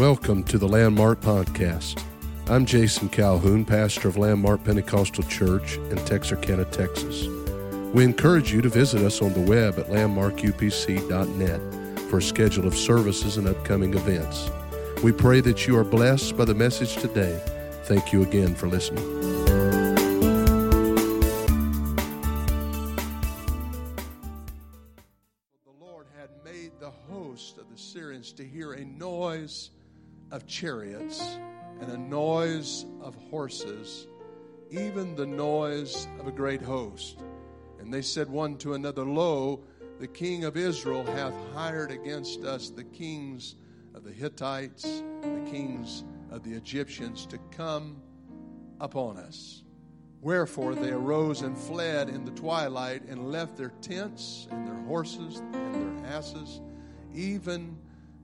Welcome to the Landmark Podcast. I'm Jason Calhoun, pastor of Landmark Pentecostal Church in Texarkana, Texas. We encourage you to visit us on the web at landmarkupc.net for a schedule of services and upcoming events. We pray that you are blessed by the message today. Thank you again for listening. The Lord had made the host of the Syrians to hear a noise of chariots and a noise of horses, even the noise of a great host. And they said one to another, Lo, the king of Israel hath hired against us the kings of the Hittites, the kings of the Egyptians to come upon us. Wherefore they arose and fled in the twilight and left their tents and their horses and their asses, even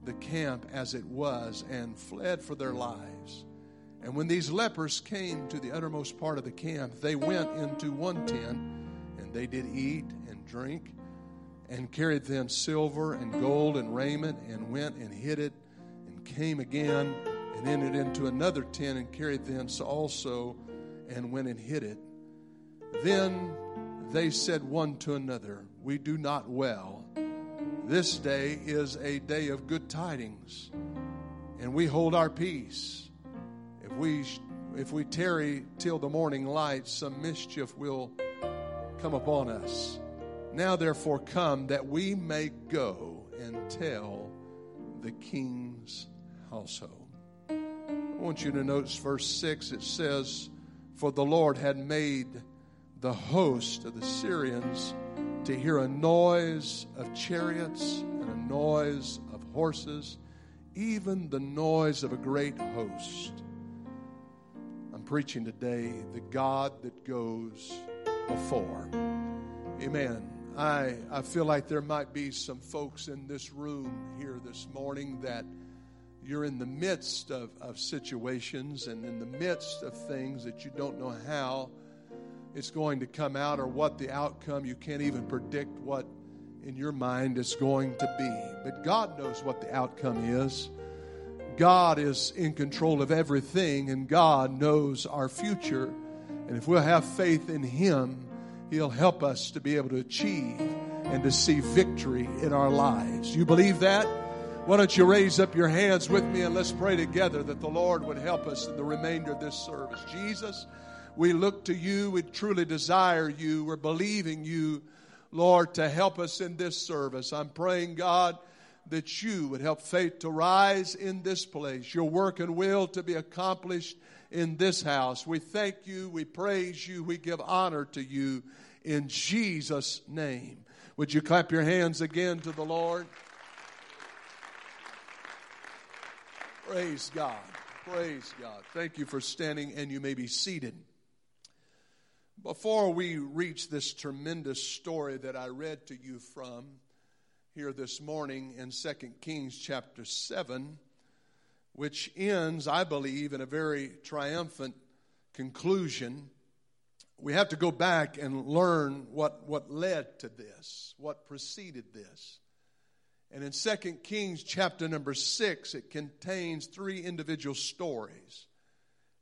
the camp as it was, and fled for their lives. And when these lepers came to the uttermost part of the camp, they went into one tent, and they did eat and drink, and carried them silver and gold and raiment, and went and hid it, and came again, and entered into another tent, and carried thence also, and went and hid it. Then they said one to another, We do not well. This day is a day of good tidings, and we hold our peace. If we if we tarry till the morning light, some mischief will come upon us. Now therefore come that we may go and tell the king's household. I want you to notice verse 6 it says, For the Lord had made the host of the Syrians to hear a noise of chariots and a noise of horses, even the noise of a great host. I'm preaching today the God that goes before. Amen. I, I feel like there might be some folks in this room here this morning that you're in the midst of, of situations and in the midst of things that you don't know how it's going to come out or what the outcome, you can't even predict what in your mind is going to be. But God knows what the outcome is. God is in control of everything, and God knows our future. And if we'll have faith in Him, He'll help us to be able to achieve and to see victory in our lives. You believe that? Why don't you raise up your hands with me and let's pray together that the Lord would help us in the remainder of this service. Jesus, we look to you. We truly desire you. We're believing you, Lord, to help us in this service. I'm praying, God, that you would help faith to rise in this place, your work and will to be accomplished in this house. We thank you. We praise you. We give honor to you in Jesus' name. Would you clap your hands again to the Lord? Praise God. Praise God. Thank you for standing, and you may be seated. Before we reach this tremendous story that I read to you from here this morning in 2 Kings chapter 7, which ends, I believe, in a very triumphant conclusion, we have to go back and learn what, what led to this, what preceded this. And in 2 Kings chapter number 6, it contains three individual stories.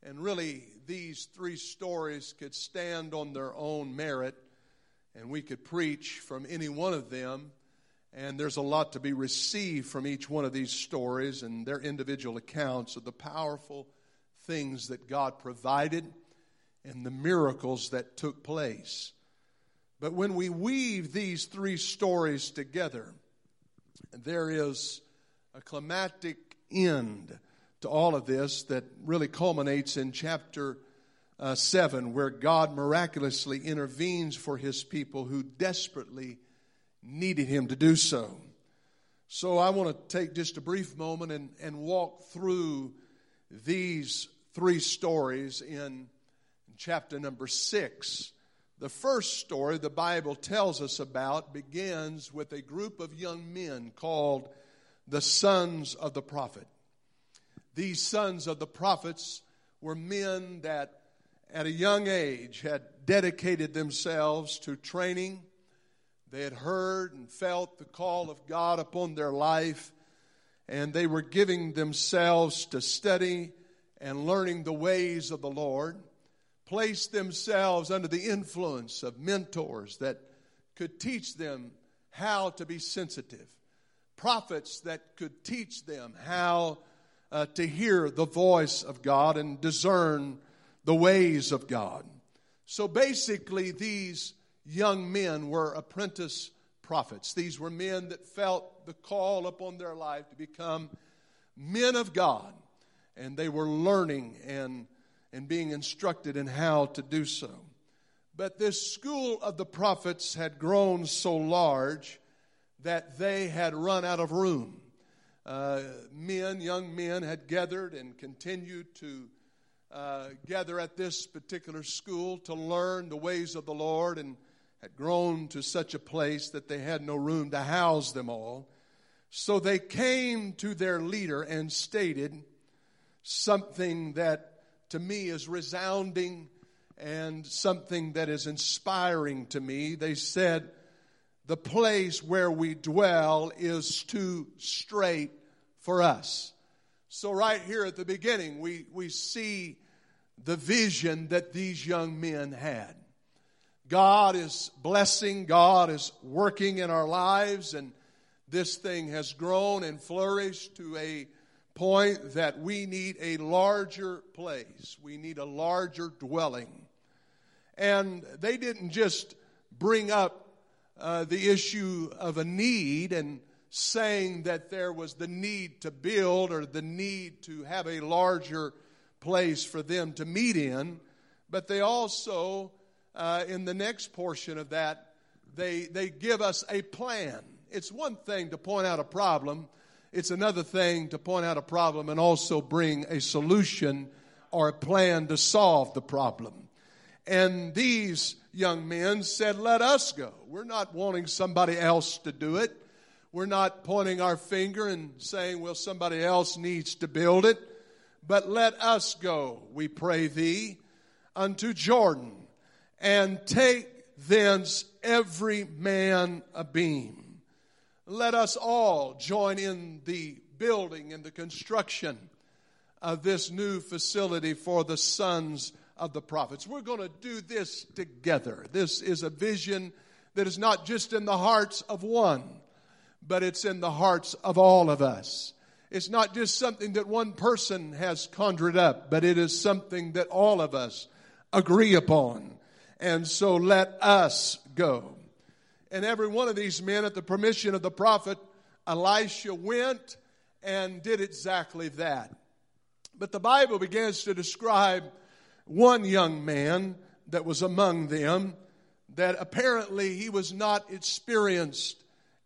And really, these three stories could stand on their own merit, and we could preach from any one of them. And there's a lot to be received from each one of these stories and their individual accounts of the powerful things that God provided and the miracles that took place. But when we weave these three stories together, there is a climatic end to all of this that really culminates in chapter uh, 7, where God miraculously intervenes for his people who desperately needed him to do so. So I want to take just a brief moment and, and walk through these three stories in chapter number 6. The first story the Bible tells us about begins with a group of young men called the sons of the prophet. These sons of the prophets were men that at a young age had dedicated themselves to training. They had heard and felt the call of God upon their life, and they were giving themselves to study and learning the ways of the Lord, placed themselves under the influence of mentors that could teach them how to be sensitive, prophets that could teach them how uh, to hear the voice of God and discern the ways of God. So basically, these young men were apprentice prophets. These were men that felt the call upon their life to become men of God, and they were learning and, and being instructed in how to do so. But this school of the prophets had grown so large that they had run out of room. Uh, men, young men, had gathered and continued to uh, gather at this particular school to learn the ways of the Lord and had grown to such a place that they had no room to house them all. So they came to their leader and stated something that to me is resounding and something that is inspiring to me. They said, The place where we dwell is too strait for us. So, right here at the beginning, we, we see the vision that these young men had. God is blessing, God is working in our lives, and this thing has grown and flourished to a point that we need a larger place. We need a larger dwelling. And they didn't just bring up uh, the issue of a need and saying that there was the need to build or the need to have a larger place for them to meet in, but they also uh, in the next portion of that, they, they give us a plan. It's one thing to point out a problem, it's another thing to point out a problem and also bring a solution or a plan to solve the problem. And these young men said, Let us go. We're not wanting somebody else to do it. We're not pointing our finger and saying, Well, somebody else needs to build it. But let us go, we pray thee, unto Jordan and take thence every man a beam. Let us all join in the building and the construction of this new facility for the sons of the prophets. We're going to do this together. This is a vision that is not just in the hearts of one, but it's in the hearts of all of us. It's not just something that one person has conjured up, but it is something that all of us agree upon. And so let us go. And every one of these men, at the permission of the prophet, Elisha went and did exactly that. But the Bible begins to describe one young man that was among them that apparently he was not experienced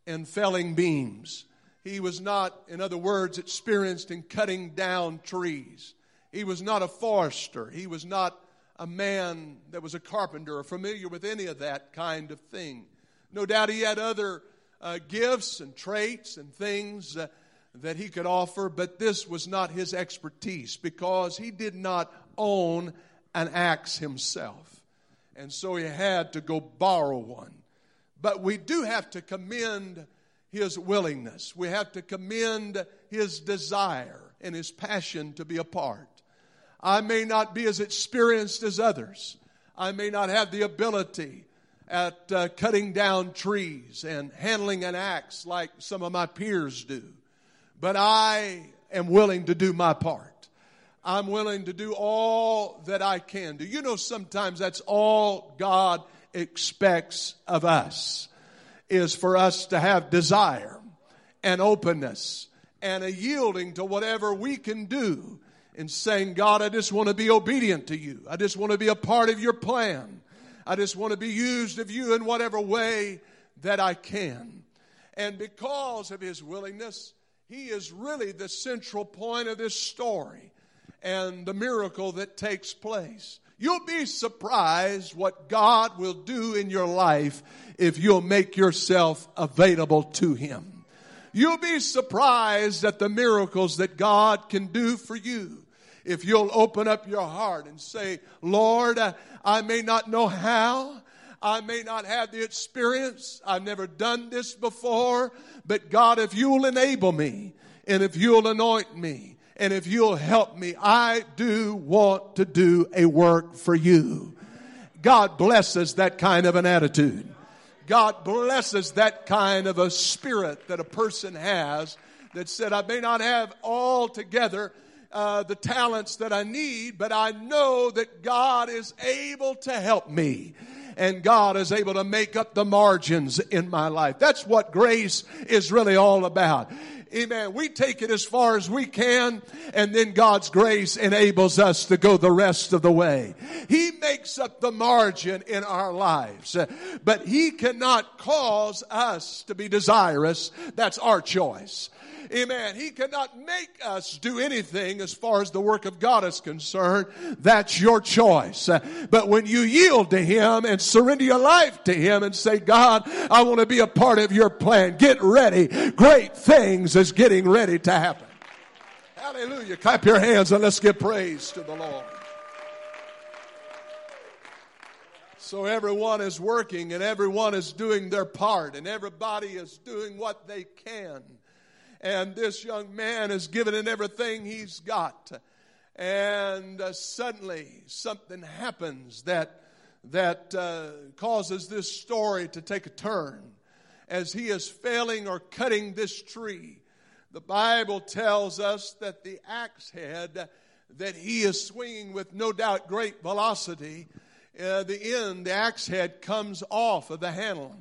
in felling beams. He was not, in other words, experienced in cutting down trees. He was not a forester. He was not a man that was a carpenter or familiar with any of that kind of thing. No doubt he had other uh, gifts and traits and things uh, that he could offer, but this was not his expertise because he did not own an axe himself. And so he had to go borrow one. But we do have to commend his willingness. We have to commend his desire and his passion to be a part. I may not be as experienced as others. I may not have the ability at uh, cutting down trees and handling an axe like some of my peers do. But I am willing to do my part. I'm willing to do all that I can do. You know, sometimes that's all God expects of us is for us to have desire and openness and a yielding to whatever we can do in saying, God, I just want to be obedient to you. I just want to be a part of your plan. I just want to be used of you in whatever way that I can. And because of his willingness, he is really the central point of this story and the miracle that takes place. You'll be surprised what God will do in your life if you'll make yourself available to Him. You'll be surprised at the miracles that God can do for you if you'll open up your heart and say, Lord, I may not know how. I may not have the experience. I've never done this before. But God, if you'll enable me, and if you'll anoint me, and if you'll help me, I do want to do a work for you. God blesses that kind of an attitude. God blesses that kind of a spirit that a person has that said, I may not have all together uh, the talents that I need, but I know that God is able to help me. And God is able to make up the margins in my life. That's what grace is really all about. Amen. We take it as far as we can, and then God's grace enables us to go the rest of the way. He makes up the margin in our lives, but He cannot cause us to be desirous. That's our choice. Amen. He cannot make us do anything as far as the work of God is concerned. That's your choice. But when you yield to Him and surrender your life to Him and say, God, I want to be a part of your plan. Get ready. Great things is getting ready to happen. Hallelujah. Clap your hands and let's give praise to the Lord. So everyone is working and everyone is doing their part and everybody is doing what they can and this young man has given it everything he's got. And uh, suddenly something happens that, that uh, causes this story to take a turn. As he is failing or cutting this tree, the Bible tells us that the axe head that he is swinging with no doubt great velocity, uh, the end, the axe head comes off of the handle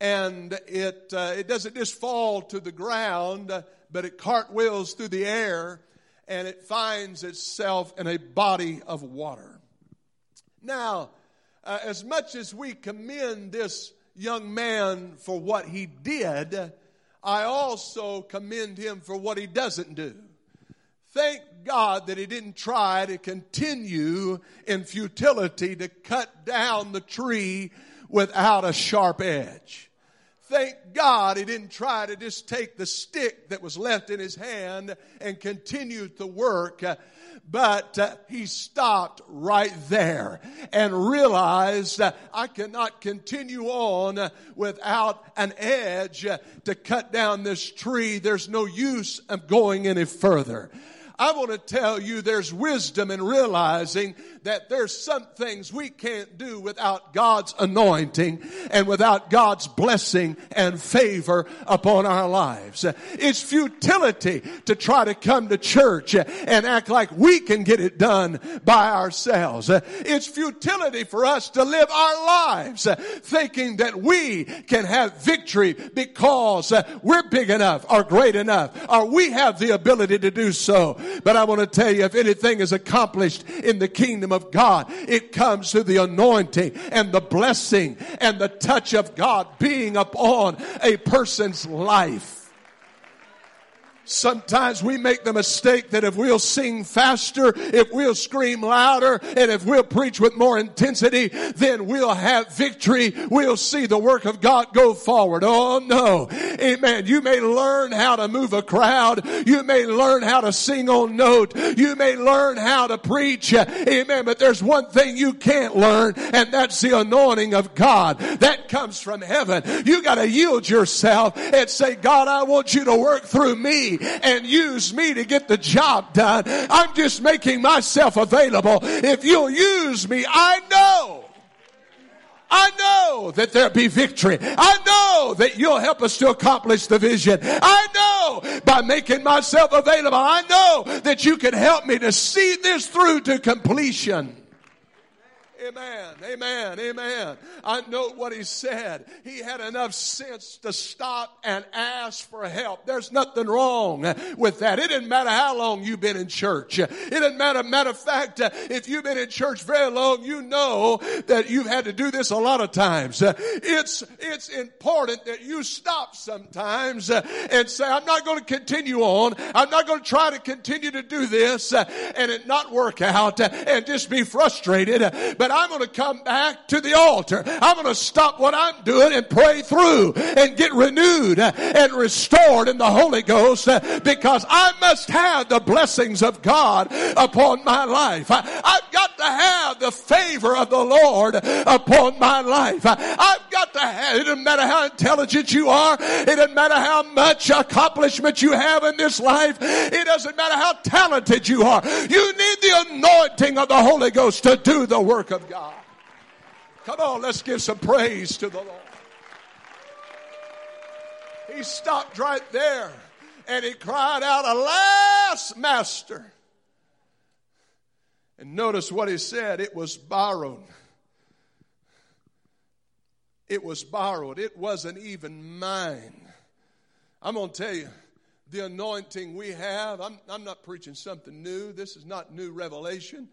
and it, uh, it doesn't just fall to the ground, but it cartwheels through the air and it finds itself in a body of water. Now, uh, as much as we commend this young man for what he did, I also commend him for what he doesn't do. Thank God that he didn't try to continue in futility to cut down the tree without a sharp edge thank God he didn't try to just take the stick that was left in his hand and continue to work. But uh, he stopped right there and realized uh, I cannot continue on without an edge to cut down this tree. There's no use of going any further. I want to tell you there's wisdom in realizing that there's some things we can't do without God's anointing and without God's blessing and favor upon our lives. It's futility to try to come to church and act like we can get it done by ourselves. It's futility for us to live our lives thinking that we can have victory because we're big enough or great enough or we have the ability to do so. But I want to tell you, if anything is accomplished in the kingdom of God, it comes through the anointing and the blessing and the touch of God being upon a person's life. Sometimes we make the mistake that if we'll sing faster, if we'll scream louder, and if we'll preach with more intensity, then we'll have victory. We'll see the work of God go forward. Oh no. Amen. You may learn how to move a crowd. You may learn how to sing on note. You may learn how to preach. Amen. But there's one thing you can't learn, and that's the anointing of God. That comes from heaven. You gotta yield yourself and say, God, I want you to work through me and use me to get the job done. I'm just making myself available. If you'll use me, I know. I know that there'll be victory. I know that you'll help us to accomplish the vision. I know by making myself available, I know that you can help me to see this through to completion. Amen. Amen. Amen. I know what he said. He had enough sense to stop and ask for help. There's nothing wrong with that. It didn't matter how long you've been in church. It didn't matter. Matter of fact, if you've been in church very long, you know that you've had to do this a lot of times. It's, it's important that you stop sometimes and say, I'm not going to continue on. I'm not going to try to continue to do this and it not work out and just be frustrated. But but I'm going to come back to the altar. I'm going to stop what I'm doing and pray through and get renewed and restored in the Holy Ghost because I must have the blessings of God upon my life. I've got to have the favor of the Lord upon my life. I've got to have, it doesn't matter how intelligent you are. It doesn't matter how much accomplishment you have in this life. It doesn't matter how talented you are. You need the anointing of the Holy Ghost to do the work of God. Come on, let's give some praise to the Lord. He stopped right there and he cried out, Alas, Master. And notice what he said it was borrowed. It was borrowed, it wasn't even mine. I'm going to tell you, the anointing we have, I'm, I'm not preaching something new. This is not new revelation.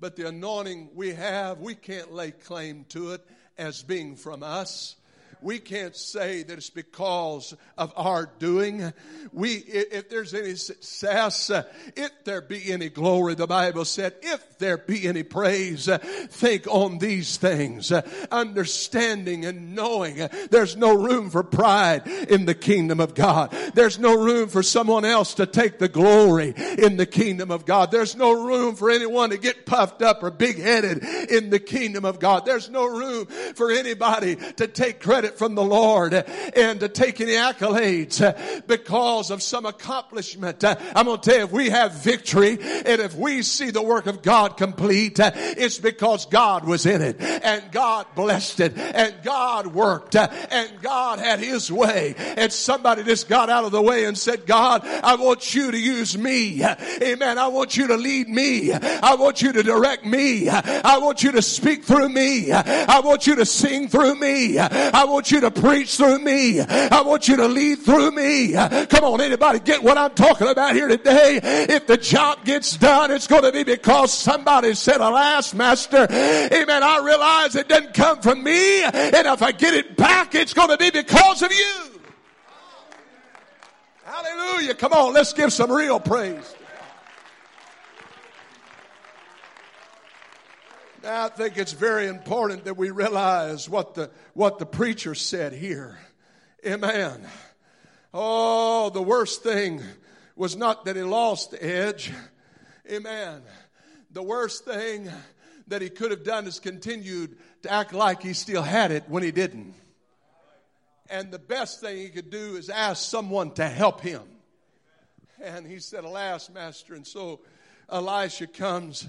But the anointing we have, we can't lay claim to it as being from us we can't say that it's because of our doing. We, if there's any success, uh, if there be any glory, the Bible said, if there be any praise, uh, think on these things. Uh, understanding and knowing there's no room for pride in the kingdom of God. There's no room for someone else to take the glory in the kingdom of God. There's no room for anyone to get puffed up or big headed in the kingdom of God. There's no room for anybody to take credit credit from the Lord and to take any accolades because of some accomplishment. I'm going to tell you, if we have victory and if we see the work of God complete, it's because God was in it and God blessed it and God worked and God had his way and somebody just got out of the way and said, God, I want you to use me. Amen. I want you to lead me. I want you to direct me. I want you to speak through me. I want you to sing through me. I want want you to preach through me. I want you to lead through me. Come on, anybody get what I'm talking about here today? If the job gets done, it's going to be because somebody said, alas, master, amen, I realize it doesn't come from me. And if I get it back, it's going to be because of you. Hallelujah. Come on, let's give some real praise. Now, I think it's very important that we realize what the, what the preacher said here. Amen. Oh, the worst thing was not that he lost the edge. Amen. The worst thing that he could have done is continued to act like he still had it when he didn't. And the best thing he could do is ask someone to help him. And he said, Alas, Master. And so Elisha comes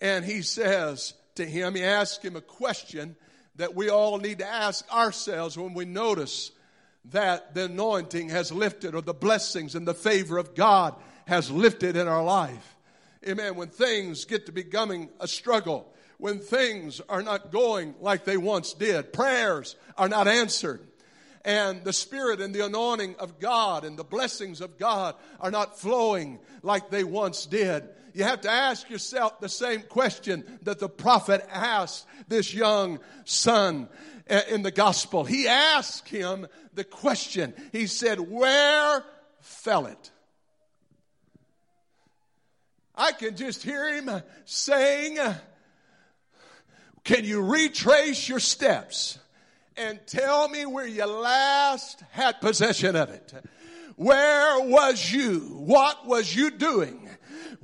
and he says to him, he asks him a question that we all need to ask ourselves when we notice that the anointing has lifted or the blessings and the favor of God has lifted in our life. Amen. When things get to becoming a struggle, when things are not going like they once did, prayers are not answered, and the Spirit and the anointing of God and the blessings of God are not flowing like they once did you have to ask yourself the same question that the prophet asked this young son uh, in the gospel. He asked him the question. He said, Where fell it? I can just hear him saying, Can you retrace your steps and tell me where you last had possession of it? Where was you? What was you doing?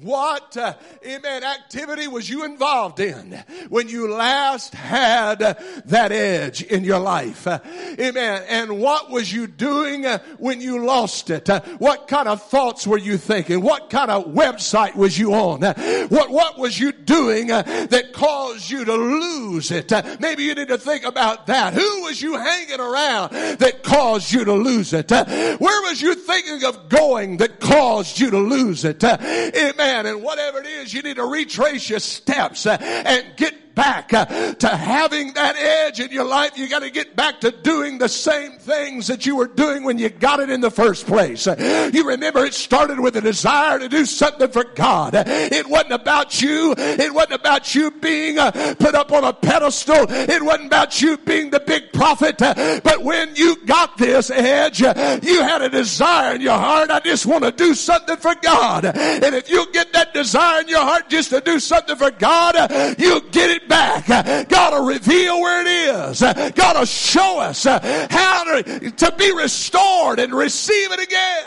What, uh, amen, activity was you involved in when you last had that edge in your life? Uh, amen. And what was you doing uh, when you lost it? Uh, what kind of thoughts were you thinking? What kind of website was you on? What, what was you doing that caused you to lose it? maybe you need to think about that. Who was you hanging around that caused you to lose it? where was you thinking of going that caused you to lose it? amen. And whatever it is, you need to retrace your steps uh, and get back uh, to having that edge in your life. You got to get back to doing the same things that you were doing when you got it in the first place. Uh, you remember it started with a desire to do something for God. Uh, it wasn't about you. It wasn't about you being uh, put up on a pedestal. It wasn't about you being the big prophet. Uh, but when you got this edge, you had a desire in your heart. I just want to do something for God. And if you get that desire in your heart just to do something for God, you get it back. God will reveal where it is. Got to show us how to, to be restored and receive it again.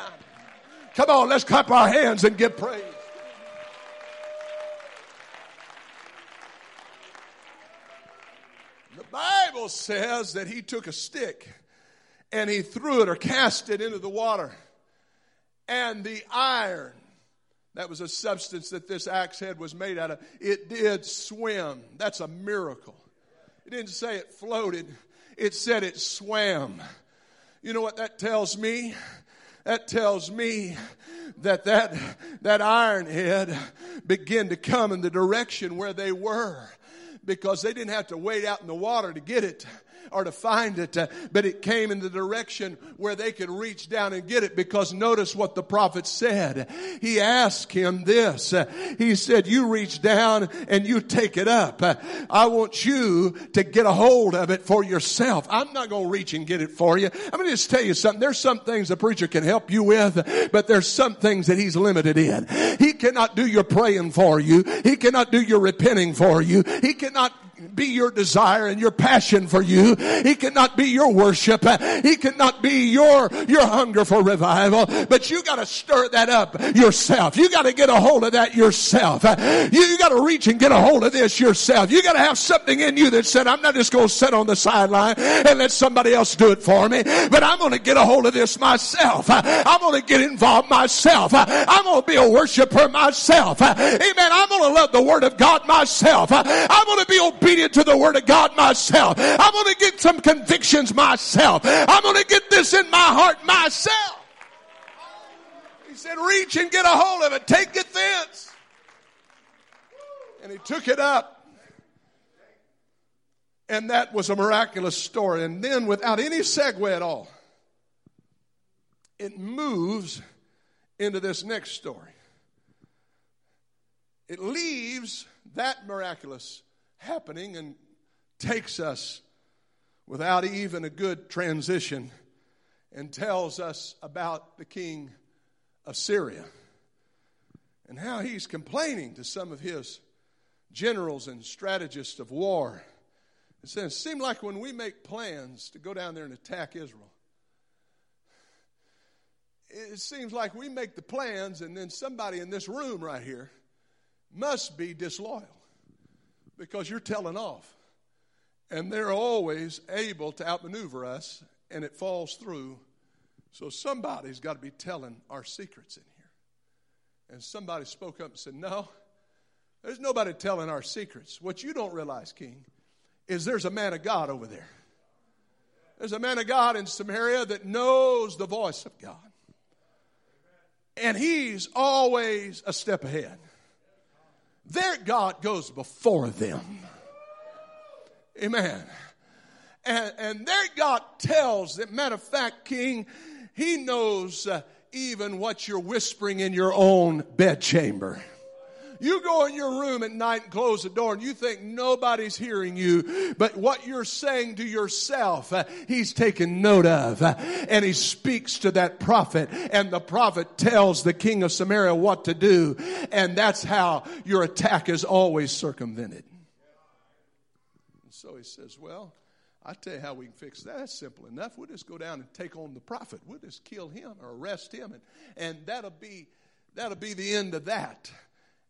Come on, let's clap our hands and give praise. The Bible says that he took a stick and he threw it or cast it into the water. And the iron, that was a substance that this axe head was made out of, it did swim. That's a miracle. It didn't say it floated, it said it swam. You know what that tells me? That tells me that that, that iron head began to come in the direction where they were because they didn't have to wait out in the water to get it or to find it, uh, but it came in the direction where they could reach down and get it because notice what the prophet said. He asked him this. Uh, he said, you reach down and you take it up. Uh, I want you to get a hold of it for yourself. I'm not going to reach and get it for you. I'm going to just tell you something. There's some things a preacher can help you with, but there's some things that he's limited in. He cannot do your praying for you. He cannot do your repenting for you. He cannot be your desire and your passion for you. He cannot be your worship. He cannot be your, your hunger for revival. But you gotta stir that up yourself. You gotta get a hold of that yourself. You, you gotta reach and get a hold of this yourself. You gotta have something in you that said, I'm not just gonna sit on the sideline and let somebody else do it for me, but I'm gonna get a hold of this myself. I'm gonna get involved myself. I'm gonna be a worshiper myself. Amen. I'm gonna love the word of God myself. I'm gonna be obedient obedient to the word of God myself. I'm going to get some convictions myself. I'm going to get this in my heart myself. He said, reach and get a hold of it. Take it thence. And he took it up. And that was a miraculous story. And then, without any segue at all, it moves into this next story. It leaves that miraculous happening and takes us without even a good transition and tells us about the king of Syria and how he's complaining to some of his generals and strategists of war. It says, it seems like when we make plans to go down there and attack Israel, it seems like we make the plans and then somebody in this room right here must be disloyal because you're telling off. And they're always able to outmaneuver us, and it falls through. So somebody's got to be telling our secrets in here. And somebody spoke up and said, No, there's nobody telling our secrets. What you don't realize, King, is there's a man of God over there. There's a man of God in Samaria that knows the voice of God. And he's always a step ahead. Their God goes before them. Amen. And, and their God tells that, matter of fact, King, He knows uh, even what you're whispering in your own bedchamber. You go in your room at night and close the door and you think nobody's hearing you, but what you're saying to yourself, uh, he's taken note of. Uh, and he speaks to that prophet and the prophet tells the king of Samaria what to do. And that's how your attack is always circumvented. And so he says, well, I tell you how we can fix that. That's simple enough. We'll just go down and take on the prophet. We'll just kill him or arrest him, and, and that'll be that'll be the end of that.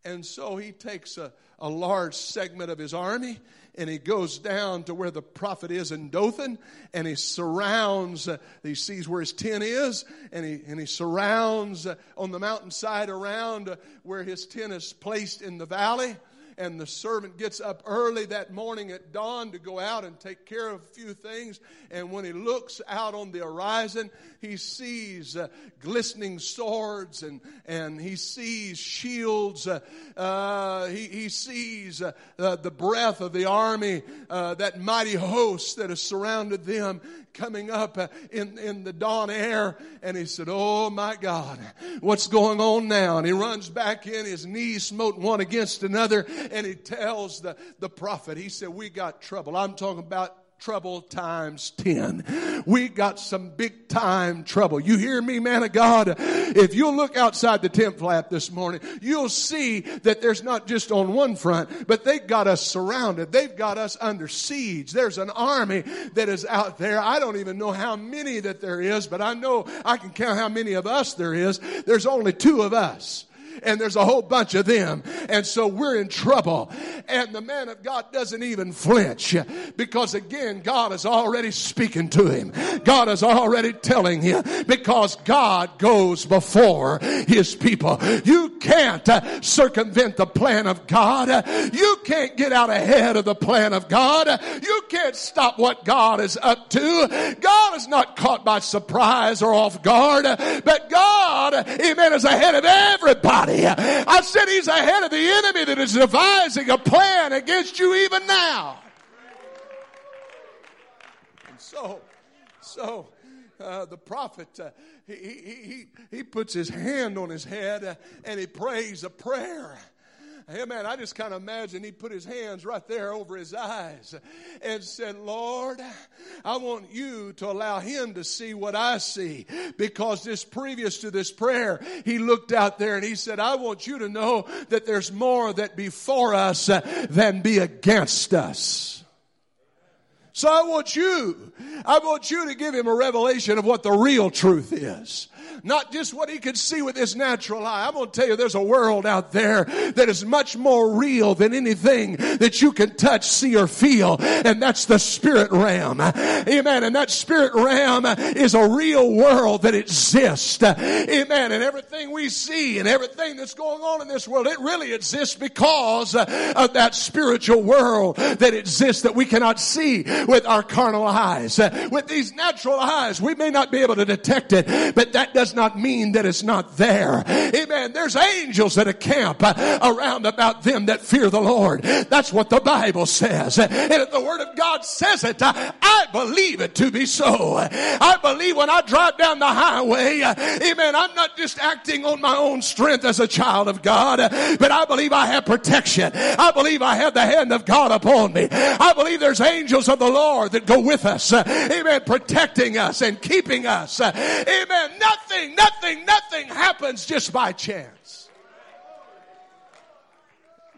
And so he takes a, a large segment of his army and he goes down to where the prophet is in Dothan and he surrounds, uh, he sees where his tent is and he, and he surrounds uh, on the mountainside around uh, where his tent is placed in the valley and the servant gets up early that morning at dawn to go out and take care of a few things. And when he looks out on the horizon, he sees uh, glistening swords and, and he sees shields. Uh, uh, he, he sees uh, the breath of the army, uh, that mighty host that has surrounded them coming up uh, in, in the dawn air. And he said, Oh my God, what's going on now? And he runs back in, his knees smote one against another, and he tells the, the prophet, he said, We got trouble. I'm talking about trouble times 10. We got some big time trouble. You hear me, man of God? If you'll look outside the tent flap this morning, you'll see that there's not just on one front, but they've got us surrounded. They've got us under siege. There's an army that is out there. I don't even know how many that there is, but I know I can count how many of us there is. There's only two of us and there's a whole bunch of them. And so we're in trouble. And the man of God doesn't even flinch because again, God is already speaking to him. God is already telling him because God goes before his people. You can't circumvent the plan of God. You can't get out ahead of the plan of God. You can't stop what God is up to. God is not caught by surprise or off guard, but God, amen, is ahead of everybody. I said he's ahead of the enemy that is devising a plan against you even now. And so, so, uh, the prophet, uh, he, he, he, he puts his hand on his head uh, and he prays a prayer. Hey man, I just kind of imagine he put his hands right there over his eyes and said, Lord, I want you to allow him to see what I see. Because this previous to this prayer, he looked out there and he said, I want you to know that there's more that be for us than be against us. So I want you, I want you to give him a revelation of what the real truth is not just what he could see with his natural eye. I'm going to tell you, there's a world out there that is much more real than anything that you can touch, see, or feel, and that's the spirit realm. Amen. And that spirit realm is a real world that exists. Amen. And everything we see and everything that's going on in this world, it really exists because of that spiritual world that exists that we cannot see with our carnal eyes. With these natural eyes, we may not be able to detect it, but that does not mean that it's not there. Amen. There's angels that camp around about them that fear the Lord. That's what the Bible says. And if the Word of God says it, I believe it to be so. I believe when I drive down the highway, amen, I'm not just acting on my own strength as a child of God, but I believe I have protection. I believe I have the hand of God upon me. I believe there's angels of the Lord that go with us. Amen. Protecting us and keeping us. Amen. Nothing Nothing, nothing, nothing happens just by chance.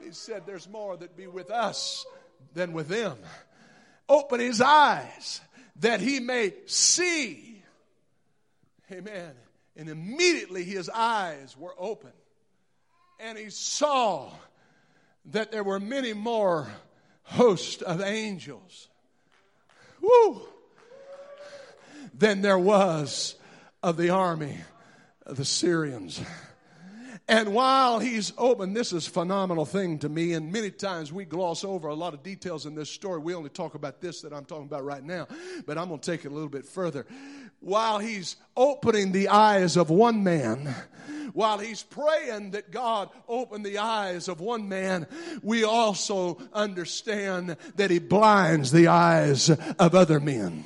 He said, There's more that be with us than with them. Open his eyes that he may see. Amen. And immediately his eyes were open. And he saw that there were many more hosts of angels. Woo! Than there was of the army of the Syrians. And while he's open, this is phenomenal thing to me. And many times we gloss over a lot of details in this story. We only talk about this that I'm talking about right now, but I'm going to take it a little bit further. While he's opening the eyes of one man, while he's praying that God open the eyes of one man, we also understand that he blinds the eyes of other men.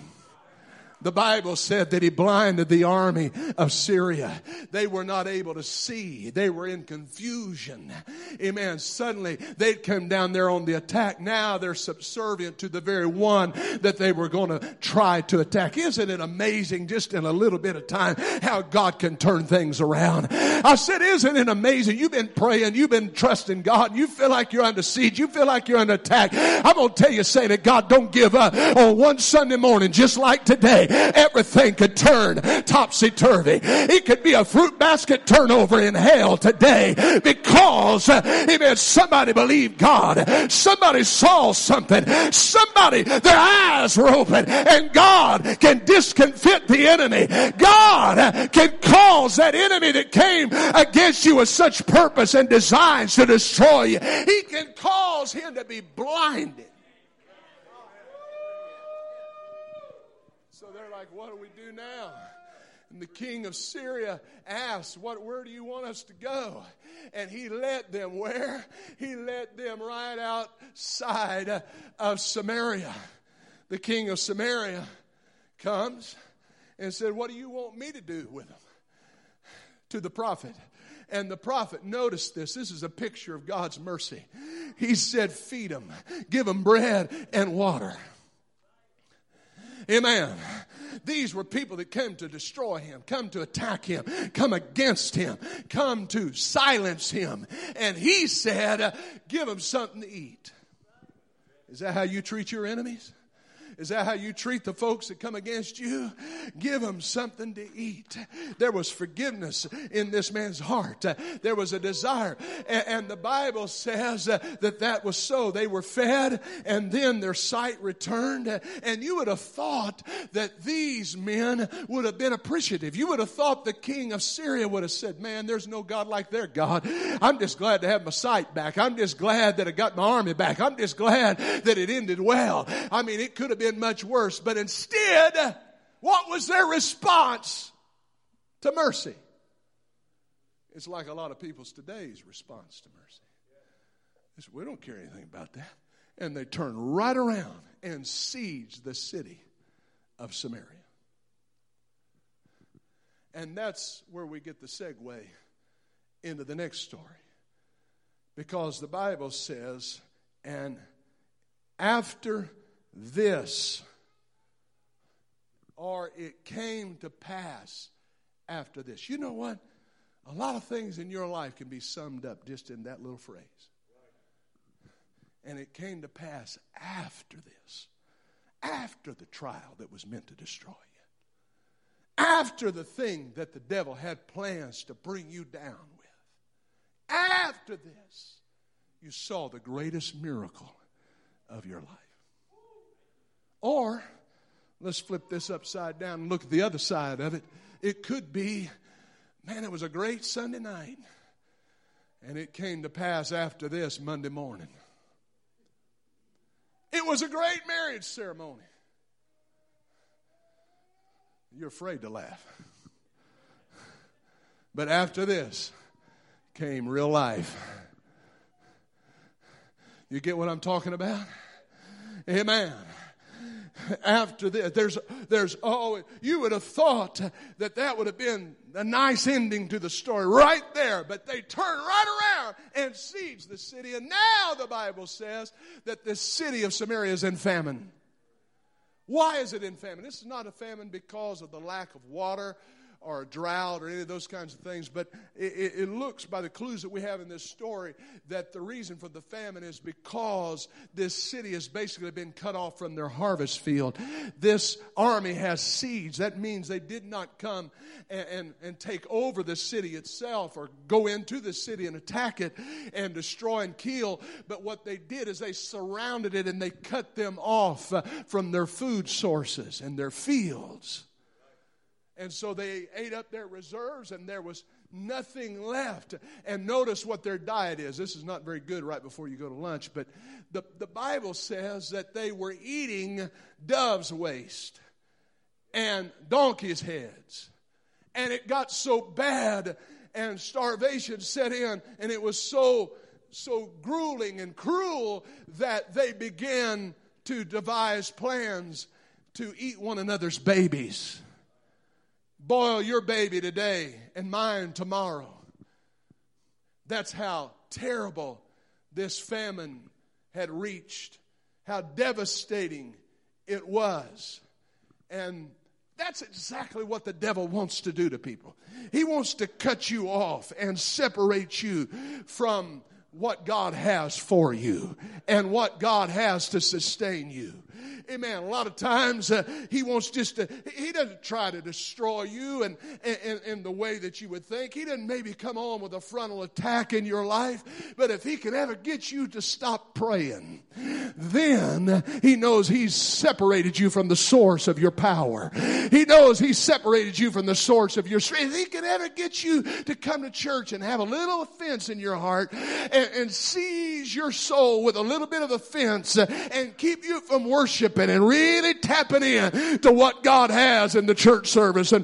The Bible said that he blinded the army of Syria. They were not able to see. They were in confusion. Amen. Suddenly they'd come down there on the attack. Now they're subservient to the very one that they were going to try to attack. Isn't it amazing just in a little bit of time how God can turn things around? I said, isn't it amazing? You've been praying. You've been trusting God. You feel like you're under siege. You feel like you're under attack. I'm going to tell you, say to God, don't give up on one Sunday morning just like today everything could turn topsy turvy. It could be a fruit basket turnover in hell today because, uh, amen, somebody believed God. Somebody saw something. Somebody, their eyes were open and God can discomfit the enemy. God uh, can cause that enemy that came against you with such purpose and designs to destroy you. He can cause him to be blinded. Like, what do we do now? And the king of Syria asked, what, where do you want us to go? And he led them where? He led them right outside of Samaria. The king of Samaria comes and said, what do you want me to do with them? To the prophet. And the prophet noticed this. This is a picture of God's mercy. He said, feed them, give them bread and water. Amen. These were people that came to destroy him, come to attack him, come against him, come to silence him. And he said, give them something to eat. Is that how you treat your enemies? Is that how you treat the folks that come against you? Give them something to eat. There was forgiveness in this man's heart. There was a desire. And the Bible says that that was so. They were fed and then their sight returned. And you would have thought that these men would have been appreciative. You would have thought the king of Syria would have said, Man, there's no God like their God. I'm just glad to have my sight back. I'm just glad that I got my army back. I'm just glad that it ended well. I mean, it could have been much worse, but instead, what was their response to mercy? It's like a lot of people's today's response to mercy. It's, we don't care anything about that. And they turn right around and siege the city of Samaria. And that's where we get the segue into the next story. Because the Bible says, and after this, or it came to pass after this. You know what? A lot of things in your life can be summed up just in that little phrase. And it came to pass after this, after the trial that was meant to destroy you, after the thing that the devil had plans to bring you down with. After this, you saw the greatest miracle of your life. Or, let's flip this upside down and look at the other side of it. It could be, man, it was a great Sunday night. And it came to pass after this Monday morning. It was a great marriage ceremony. You're afraid to laugh. But after this came real life. You get what I'm talking about? Amen. After this, there's, there's, oh, you would have thought that that would have been a nice ending to the story right there, but they turn right around and siege the city. And now the Bible says that the city of Samaria is in famine. Why is it in famine? This is not a famine because of the lack of water or a drought or any of those kinds of things. But it, it, looks by the clues that we have in this story that the reason for the famine is because this city has basically been cut off from their harvest field. This army has siege. That means they did not come and, and, and take over the city itself or go into the city and attack it and destroy and kill. But what they did is they surrounded it and they cut them off uh, from their food sources and their fields. And so they ate up their reserves and there was nothing left. And notice what their diet is. This is not very good right before you go to lunch, but the, the Bible says that they were eating dove's waste and donkey's heads. And it got so bad and starvation set in and it was so so grueling and cruel that they began to devise plans to eat one another's babies boil your baby today and mine tomorrow. That's how terrible this famine had reached, how devastating it was. And that's exactly what the devil wants to do to people. He wants to cut you off and separate you from what God has for you and what God has to sustain you. Amen. A lot of times uh, he wants just to, he doesn't try to destroy you and in the way that you would think. He doesn't maybe come on with a frontal attack in your life, but if he can ever get you to stop praying, then he knows he's separated you from the source of your power. He knows he's separated you from the source of your strength. If he can ever get you to come to church and have a little offense in your heart and, and seize your soul with a little bit of offense and keep you from worship and really tapping in to what God has in the church service. And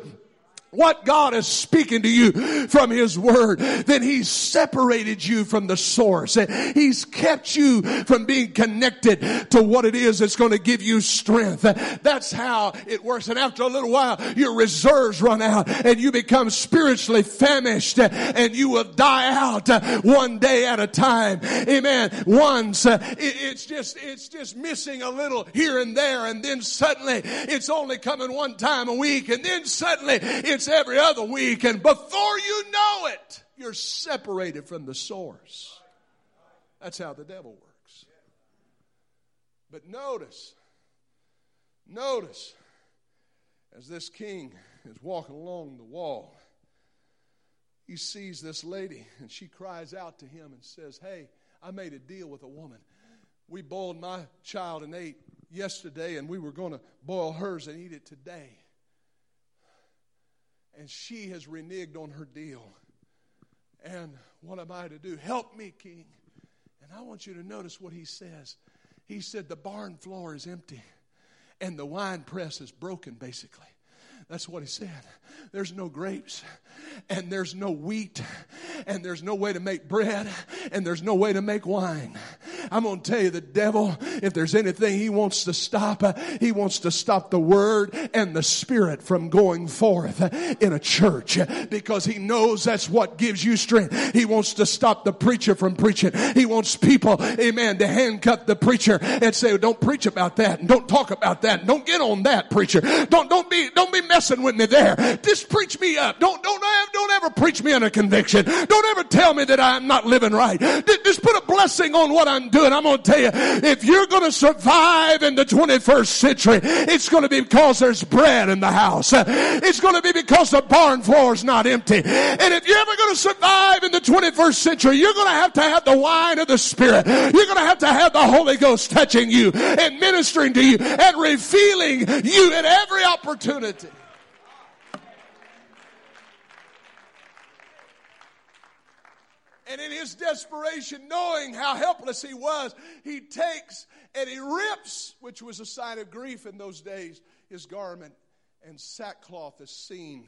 what God is speaking to you from His Word, then He's separated you from the source. He's kept you from being connected to what it is that's going to give you strength. That's how it works. And after a little while, your reserves run out and you become spiritually famished and you will die out one day at a time. Amen. Once it's just, it's just missing a little here and there and then suddenly it's only coming one time a week and then suddenly it's every other week, and before you know it, you're separated from the source. That's how the devil works. But notice, Notice as this king is walking along the wall, he sees this lady and she cries out to him and says, Hey, I made a deal with a woman. We boiled my child and ate yesterday, and we were going to boil hers and eat it today. And she has reneged on her deal. And what am I to do? Help me, king. And I want you to notice what he says. He said, The barn floor is empty, and the wine press is broken, basically. That's what he said. There's no grapes, and there's no wheat, and there's no way to make bread, and there's no way to make wine. I'm going to tell you, the devil, if there's anything he wants to stop, he wants to stop the word and the spirit from going forth in a church because he knows that's what gives you strength. He wants to stop the preacher from preaching. He wants people, amen, to handcuff the preacher and say, don't preach about that and don't talk about that and don't get on that preacher. Don't, don't be, don't be messing with me there. Just preach me up. Don't, don't, don't ever preach me under conviction. Don't ever tell me that I'm not living right. Just put a blessing on what I'm doing. I'm going to tell you, if you're going to survive in the 21st century, it's going to be because there's bread in the house. It's going to be because the barn floor is not empty. And if you're ever going to survive in the 21st century, you're going to have to have the wine of the Spirit. You're going to have to have the Holy Ghost touching you and ministering to you and revealing you at every opportunity. And in his desperation, knowing how helpless he was, he takes and he rips, which was a sign of grief in those days, his garment, and sackcloth is seen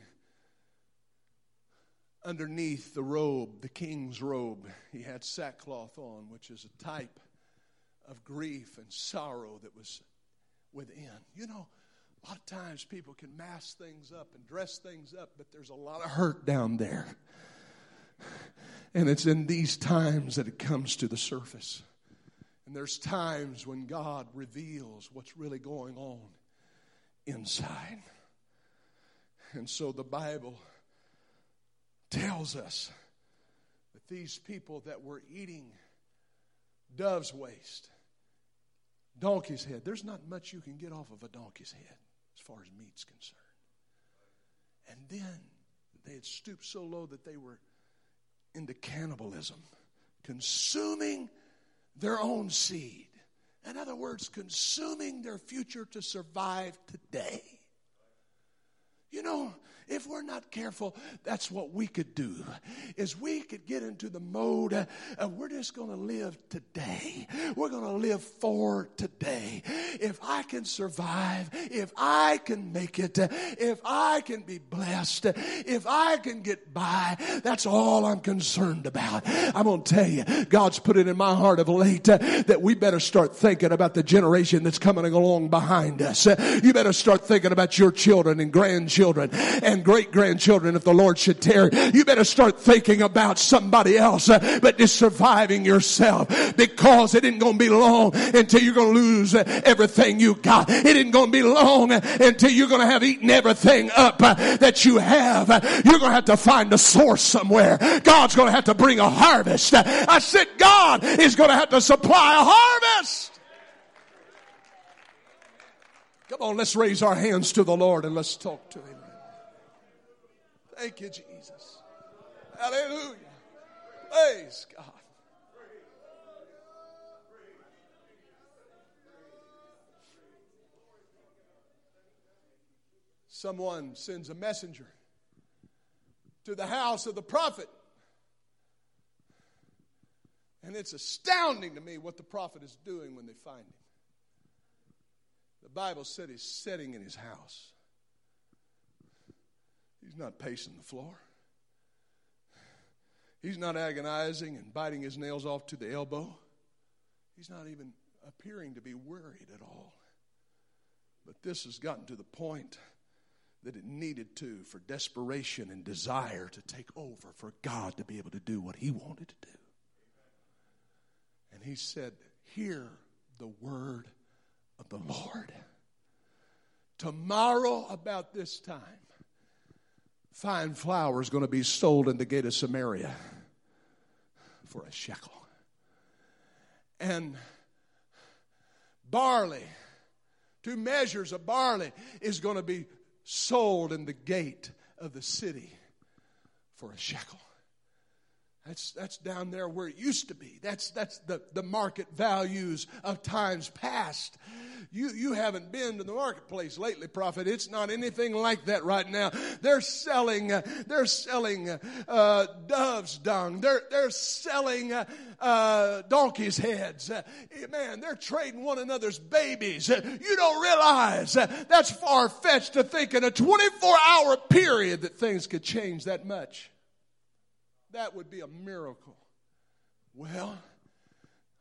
underneath the robe, the king's robe. He had sackcloth on, which is a type of grief and sorrow that was within. You know, a lot of times people can mask things up and dress things up, but there's a lot of hurt down there. And it's in these times that it comes to the surface. And there's times when God reveals what's really going on inside. And so the Bible tells us that these people that were eating dove's waste, donkey's head, there's not much you can get off of a donkey's head as far as meat's concerned. And then they had stooped so low that they were into cannibalism, consuming their own seed. In other words, consuming their future to survive today. You know, if we're not careful, that's what we could do. Is we could get into the mode of we're just going to live today. We're going to live for today. If I can survive, if I can make it, if I can be blessed, if I can get by, that's all I'm concerned about. I'm going to tell you, God's put it in my heart of late that we better start thinking about the generation that's coming along behind us. You better start thinking about your children and grandchildren and and great grandchildren if the Lord should tarry. You better start thinking about somebody else, uh, but just surviving yourself because it isn't going to be long until you're going to lose uh, everything you got. It isn't going to be long until you're going to have eaten everything up uh, that you have. You're going to have to find a source somewhere. God's going to have to bring a harvest. I said God is going to have to supply a harvest. Come on, let's raise our hands to the Lord and let's talk to Him. Thank you, Jesus. Hallelujah. Praise God. Someone sends a messenger to the house of the prophet. And it's astounding to me what the prophet is doing when they find him. The Bible said he's sitting in his house. He's not pacing the floor. He's not agonizing and biting his nails off to the elbow. He's not even appearing to be worried at all. But this has gotten to the point that it needed to for desperation and desire to take over for God to be able to do what he wanted to do. And he said, Hear the word of the Lord. Tomorrow, about this time, fine flour is going to be sold in the gate of Samaria for a shekel. And barley Two measures of barley is going to be sold in the gate of the city for a shekel. That's, that's down there where it used to be. That's, that's the, the market values of times past. You, you haven't been to the marketplace lately, prophet. It's not anything like that right now. They're selling, uh, they're selling uh, dove's dung. They're, they're selling uh, uh, donkey's heads. Uh, man, they're trading one another's babies. Uh, you don't realize that's far fetched to think in a 24 hour period that things could change that much. That would be a miracle. Well,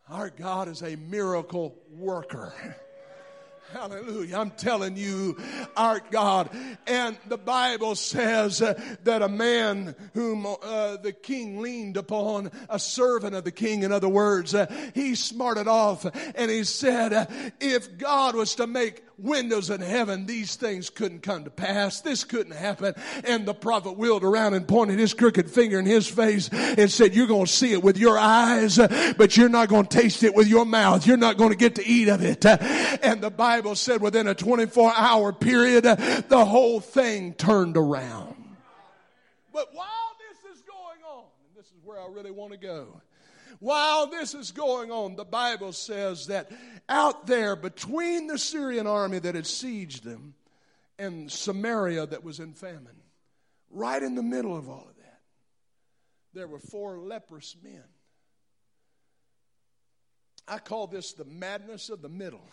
our God is a miracle worker. Hallelujah. I'm telling you, our God. And the Bible says that a man whom uh, the king leaned upon, a servant of the king, in other words, uh, he smarted off and he said, if God was to make windows in heaven, these things couldn't come to pass. This couldn't happen. And the prophet wheeled around and pointed his crooked finger in his face and said, You're going to see it with your eyes, but you're not going to taste it with your mouth. You're not going to get to eat of it. And the Bible said within a 24 hour period, the whole thing turned around. But while this is going on, and this is where I really want to go. While this is going on, the Bible says that out there between the Syrian army that had sieged them and Samaria that was in famine, right in the middle of all of that, there were four leprous men. I call this the madness of the middle.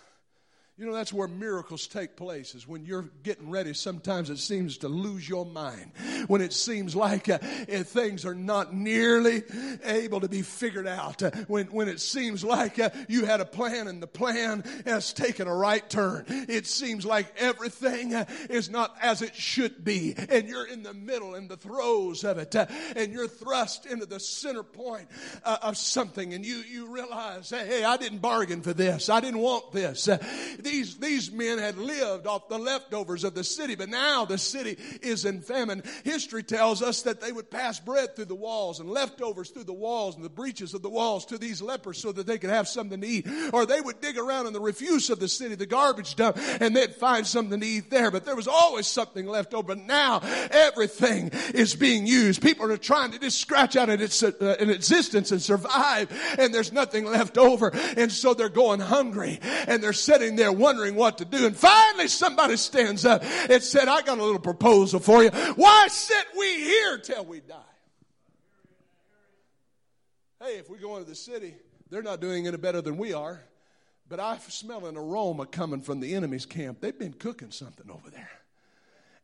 You know, that's where miracles take place, is when you're getting ready. Sometimes it seems to lose your mind. When it seems like uh, eh, things are not nearly able to be figured out. Uh, when, when it seems like uh, you had a plan and the plan has taken a right turn. It seems like everything uh, is not as it should be. And you're in the middle, in the throes of it. Uh, and you're thrust into the center point of something. And you, you realize, hey, I didn't bargain for this. I didn't want this these, these men had lived off the leftovers of the city, but now the city is in famine. History tells us that they would pass bread through the walls and leftovers through the walls and the breaches of the walls to these lepers so that they could have something to eat. Or they would dig around in the refuse of the city, the garbage dump, and they'd find something to eat there. But there was always something left over. But now everything is being used. People are trying to just scratch out an, uh, an existence and survive, and there's nothing left over. And so they're going hungry, and they're sitting there wondering what to do. And finally somebody stands up and said, I got a little proposal for you. Why sit we here till we die? Hey, if we go into the city, they're not doing any better than we are. But I smell an aroma coming from the enemy's camp. They've been cooking something over there.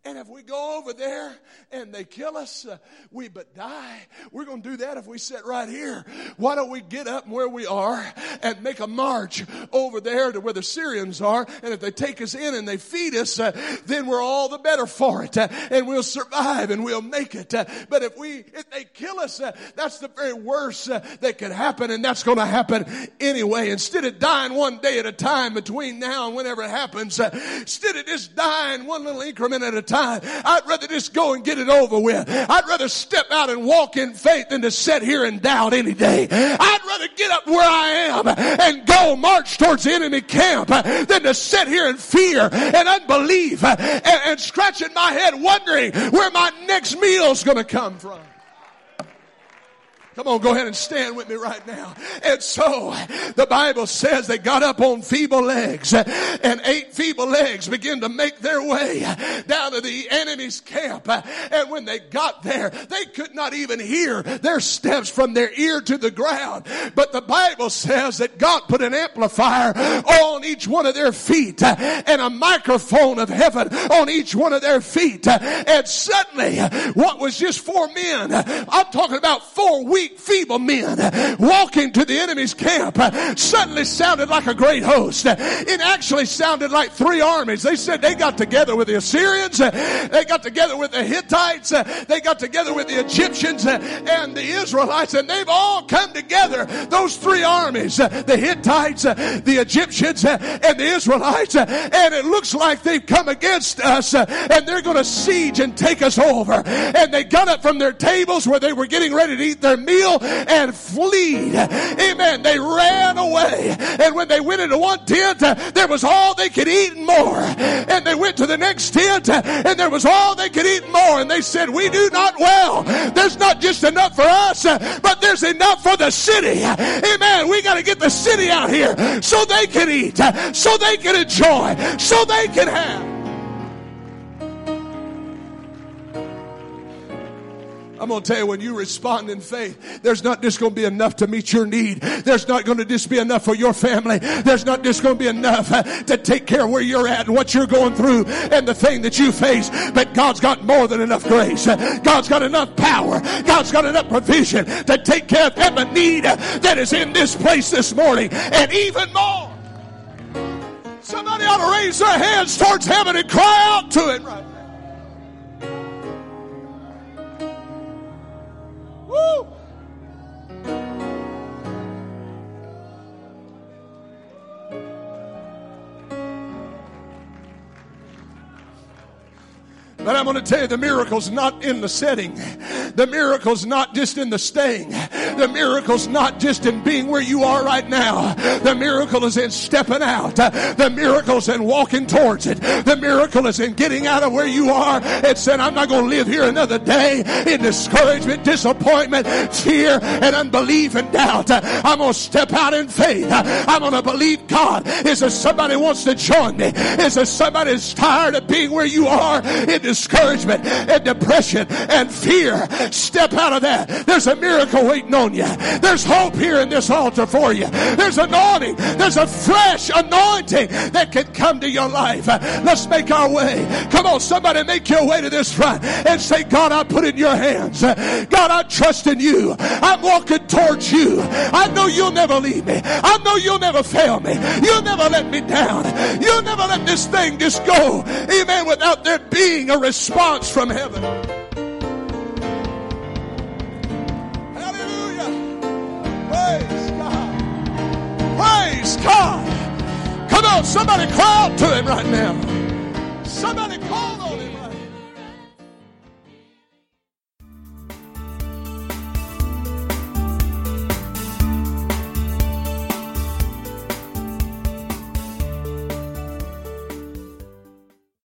And if we go over there and they kill us, uh, we but die. We're going to do that if we sit right here. Why don't we get up where we are and make a march over there to where the Syrians are? And if they take us in and they feed us, uh, then we're all the better for it, uh, and we'll survive and we'll make it. Uh, but if we if they kill us, uh, that's the very worst uh, that could happen, and that's going to happen anyway. Instead of dying one day at a time between now and whenever it happens, instead of just dying one little increment at a time. I'd rather just go and get it over with. I'd rather step out and walk in faith than to sit here and doubt any day. I'd rather get up where I am and go march towards the enemy camp than to sit here in fear and unbelief and, and scratching my head wondering where my next meal's going to come from. Come on, go ahead and stand with me right now. And so the Bible says they got up on feeble legs and eight feeble legs began to make their way down to the enemy's camp. And when they got there, they could not even hear their steps from their ear to the ground. But the Bible says that God put an amplifier on each one of their feet and a microphone of heaven on each one of their feet. And suddenly what was just four men, I'm talking about four weeks weak, feeble men walking to the enemy's camp suddenly sounded like a great host. It actually sounded like three armies. They said they got together with the Assyrians, they got together with the Hittites, they got together with the Egyptians and the Israelites, and they've all come together. Those three armies, the Hittites, the Egyptians, and the Israelites, and it looks like they've come against us and they're going to siege and take us over. And they got up from their tables where they were getting ready to eat their meal and flee. Amen. They ran away. And when they went into one tent, there was all they could eat and more. And they went to the next tent and there was all they could eat and more. And they said, we do not well. There's not just enough for us, but there's enough for the city. Amen. We got to get the city out here so they can eat, so they can enjoy, so they can have. I'm going to tell you, when you respond in faith, there's not just going to be enough to meet your need. There's not going to just be enough for your family. There's not just going to be enough uh, to take care of where you're at and what you're going through and the thing that you face. But God's got more than enough grace. God's got enough power. God's got enough provision to take care of every need that is in this place this morning and even more. Somebody ought to raise their hands towards heaven and cry out to it right Woo! But I'm going to tell you the miracle's not in the setting. The miracle's not just in the staying. The miracle's not just in being where you are right now. The miracle is in stepping out. The miracle's in walking towards it. The miracle is in getting out of where you are and saying, I'm not going to live here another day in discouragement, disappointment, fear, and unbelief and doubt. I'm going to step out in faith. I'm going to believe God. Is there somebody wants to join me? Is there somebody that's tired of being where you are in discouragement and depression and fear. Step out of that. There's a miracle waiting on you. There's hope here in this altar for you. There's anointing. There's a fresh anointing that can come to your life. Let's make our way. Come on, somebody make your way to this front and say, God, I put in your hands. God, I trust in you. I'm walking towards you. I know you'll never leave me. I know you'll never fail me. You'll never let me down. You'll never let this thing just go. Amen. Without there being a response from heaven. God. Come on, somebody cry out to him right now. Somebody call.